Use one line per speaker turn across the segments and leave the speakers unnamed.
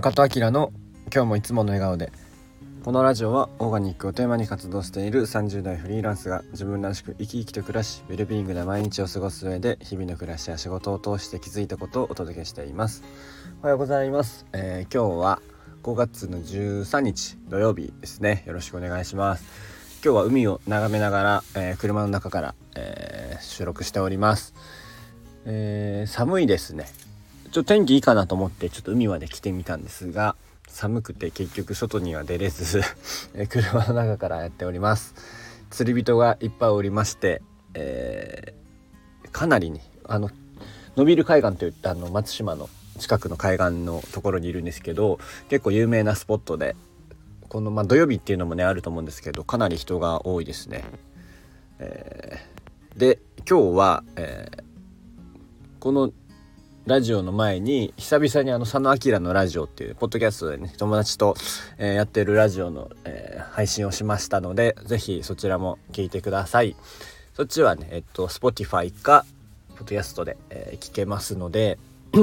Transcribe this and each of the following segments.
中戸明の今日もいつもの笑顔で。このラジオはオーガニックをテーマに活動している30代フリーランスが自分らしく生き生きと暮らしウェルビーイングな毎日を過ごす上で日々の暮らしや仕事を通して気づいたことをお届けしています。おはようございます、えー、今日は5月の13日土曜日ですね。よろしくお願いします。今日は海を眺めながら、えー、車の中から、えー、収録しております、え寒いですね。ちょ天気いいかなと思ってちょっと海まで来てみたんですが寒くて結局外には出れず車の中からやっております釣り人がいっぱいおりまして、えー、かなりねあの伸びる海岸といったあの松島の近くの海岸のところにいるんですけど結構有名なスポットでこの、まあ、土曜日っていうのもねあると思うんですけどかなり人が多いですね。えー、で今日は、えー、このラジオの前に久々にあの佐野明のラジオっていうポッドキャストでね友達と、えー、やってるラジオの、えー、配信をしましたので是非そちらも聞いてください。そっちはねえっと Spotify かポッドキャストで、えー、聞けますので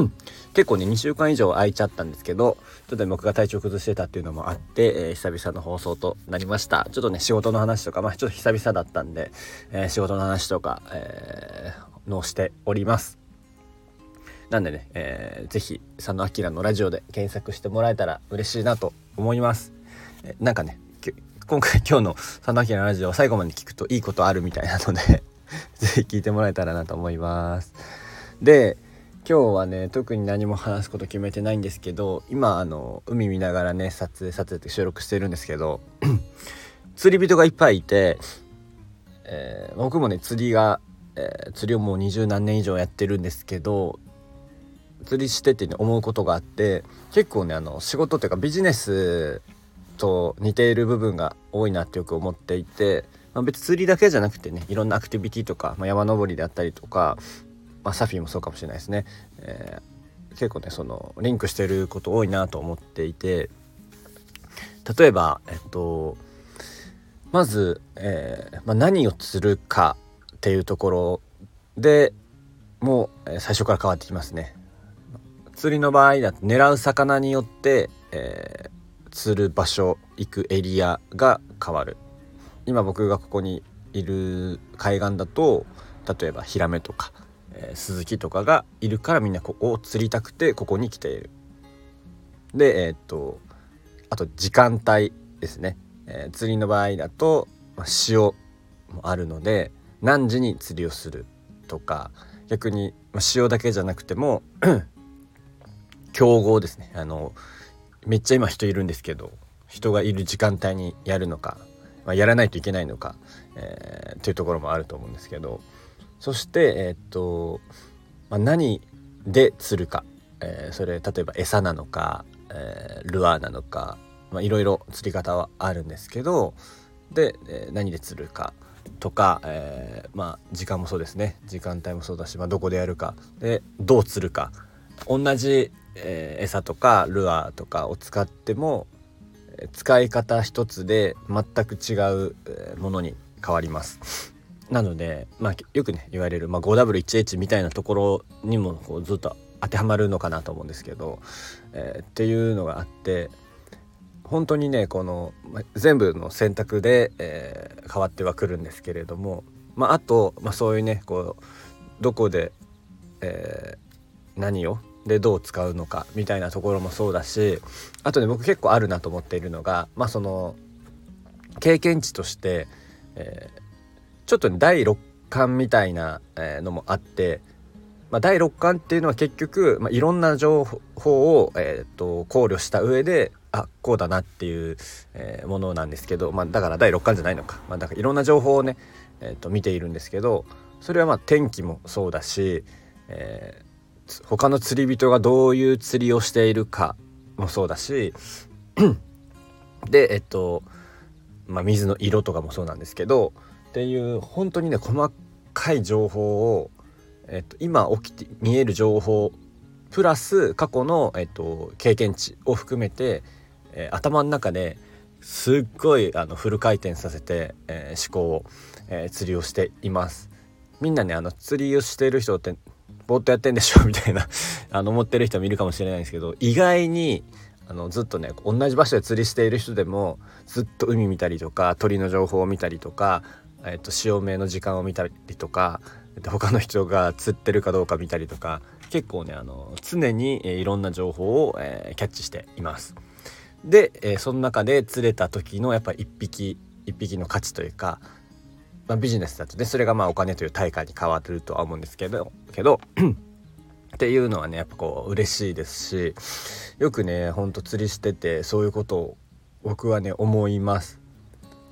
結構ね2週間以上空いちゃったんですけどちょっと僕が体調崩してたっていうのもあって、えー、久々の放送となりました。ちょっとね仕事の話とかまあちょっと久々だったんで、えー、仕事の話とか、えー、のしております。なんでね、えー、ぜひ佐野明のラジオで検索してもらえたら嬉しいなと思います。えなんかね今回 今日の佐野明のラジオ最後まで聞くといいことあるみたいなので ぜひ聞いてもらえたらなと思います。で今日はね特に何も話すこと決めてないんですけど今あの海見ながらね撮影撮影って収録してるんですけど 釣り人がいっぱいいて、えー、僕もね釣りが、えー、釣りをもう二十何年以上やってるんですけど釣りしてて、ね、思うことがあって結構ねあの仕事っていうかビジネスと似ている部分が多いなってよく思っていて、まあ、別釣りだけじゃなくてねいろんなアクティビティとか、まあ、山登りであったりとか、まあ、サフィーもそうかもしれないですね、えー、結構ねそのリンクしてること多いなと思っていて例えばえっとまず、えーまあ、何を釣るかっていうところでもう最初から変わってきますね。釣りの場合だと狙う魚によって、えー、釣る場所行くエリアが変わる。今僕がここにいる海岸だと例えばヒラメとか、えー、スズキとかがいるからみんなここを釣りたくてここに来ている。でえー、っとあと時間帯ですね、えー、釣りの場合だと、まあ、潮もあるので何時に釣りをするとか逆に、まあ、潮だけじゃなくても競合ですね。あのめっちゃ今人いるんですけど人がいる時間帯にやるのか、まあ、やらないといけないのか、えー、っていうところもあると思うんですけどそしてえー、っと、まあ、何で釣るか、えー、それ例えば餌なのか、え、ルアーなのかいろいろ釣り方はあるんですけどで、え、何で釣るかとか、えー、まあ時間もそうですね。時間帯もそうだし、まあ、どこでやるか。でどう釣るか。同じえー、餌とかルアーとかを使っても使い方一つで全く違うものに変わります。なので、まあ、よくね言われる、まあ、5W1H みたいなところにもこうずっと当てはまるのかなと思うんですけど、えー、っていうのがあって本当にねこの、全部の選択で、えー、変わってはくるんですけれども、まあ、あと、まあ、そういうねこうどこで、えー、何をでどう使うのかみたいなところもそうだしあとね僕結構あるなと思っているのがまあその経験値として、えー、ちょっと、ね、第六感みたいなのもあって、まあ、第六感っていうのは結局、まあ、いろんな情報を、えーと、考慮した上であこうだなっていう、えー、ものなんですけど、まあ、だから第六感じゃないのか,、まあ、だからいろんな情報をね、えーと見ているんですけどそれはまあ天気もそうだし、えー他の釣り人がどういう釣りをしているかもそうだし でえっとまあ水の色とかもそうなんですけどっていう本当にね細かい情報を、えっと、今起きて見える情報プラス過去の、えっと、経験値を含めて、えー、頭の中ですっごいあのフル回転させて、えー、思考を、えー、釣りをしています。みんなねあの釣りをしている人ってぼーっとやってんでしょみたいな あの思ってる人もいるかもしれないんですけど意外にあのずっとね同じ場所で釣りしている人でもずっと海見たりとか鳥の情報を見たりとか、えー、と潮目の時間を見たりとか、えー、と他の人が釣ってるかどうか見たりとか結構ねあの常に、えー、いろんな情報を、えー、キャッチしています。で、えー、その中で釣れた時のやっぱ一匹一匹の価値というか、まあ、ビジネスだとねそれがまあお金という対価に変わってるとは思うんですけどけど っていうのはねやっぱこう嬉しいですしよくねほんと釣りしててそういうことを僕はね思います。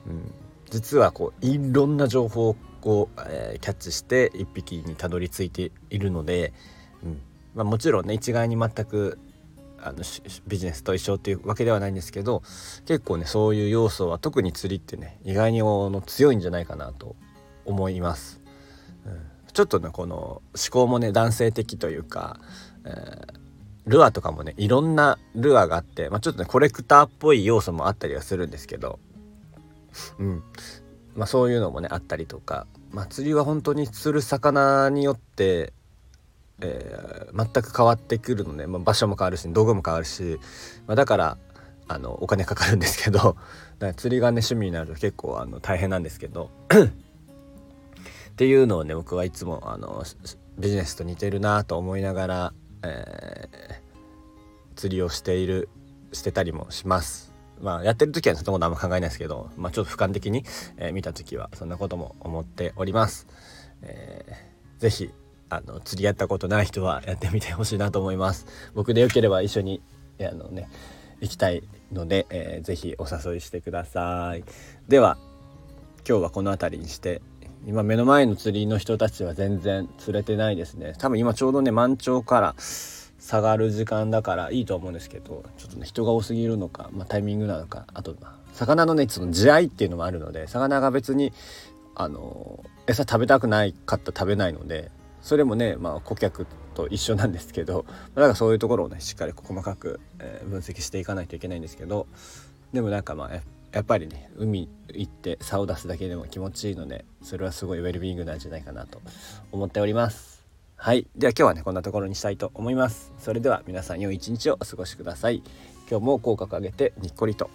うん、実はこういろんな情報をこう、えー、キャッチして1匹にたどり着いているので、うんまあ、もちろんね一概に全くあのビジネスと一緒っていうわけではないんですけど結構ねそういう要素は特に釣りってね意外にの強いんじゃないかなと思います。うんちょっとねこの思考もね男性的というか、えー、ルアーとかもねいろんなルアーがあって、まあ、ちょっとねコレクターっぽい要素もあったりはするんですけど、うんまあ、そういうのもねあったりとか、まあ、釣りは本当に釣る魚によって、えー、全く変わってくるので、まあ、場所も変わるし道具も変わるし、まあ、だからあのお金かかるんですけど 釣りがね趣味になると結構あの大変なんですけど っていうのをね僕はいつもあのビジネスと似てるなと思いながら、えー、釣りをしているしてたりもします。まあ、やってる時はそんなことあんま考えないですけど、まあ、ちょっと俯瞰的に、えー、見た時はそんなことも思っております。えー、ぜひあの釣りやったことない人はやってみてほしいなと思います。僕でよければ一緒にあのね行きたいので、えー、ぜひお誘いしてください。では今日はこの辺りにして今目の前の釣りの人たちは全然釣れてないですね多分今ちょうどね満潮から下がる時間だからいいと思うんですけどちょっとね人が多すぎるのか、まあ、タイミングなのかあと魚のねその地合いっていうのもあるので魚が別にあの餌食べたくないかったら食べないのでそれもね、まあ、顧客と一緒なんですけどだからそういうところをねしっかり細かく、え、分析していかないといけないんですけどでもなんかまあやっぱりね海行って竿を出すだけでも気持ちいいのでそれはすごいウェルビーイングなんじゃないかなと思っております。はい。では今日はねこんなところにしたいと思います。それでは皆さん良い一日をお過ごしください。今日も口角上げてにっこりと。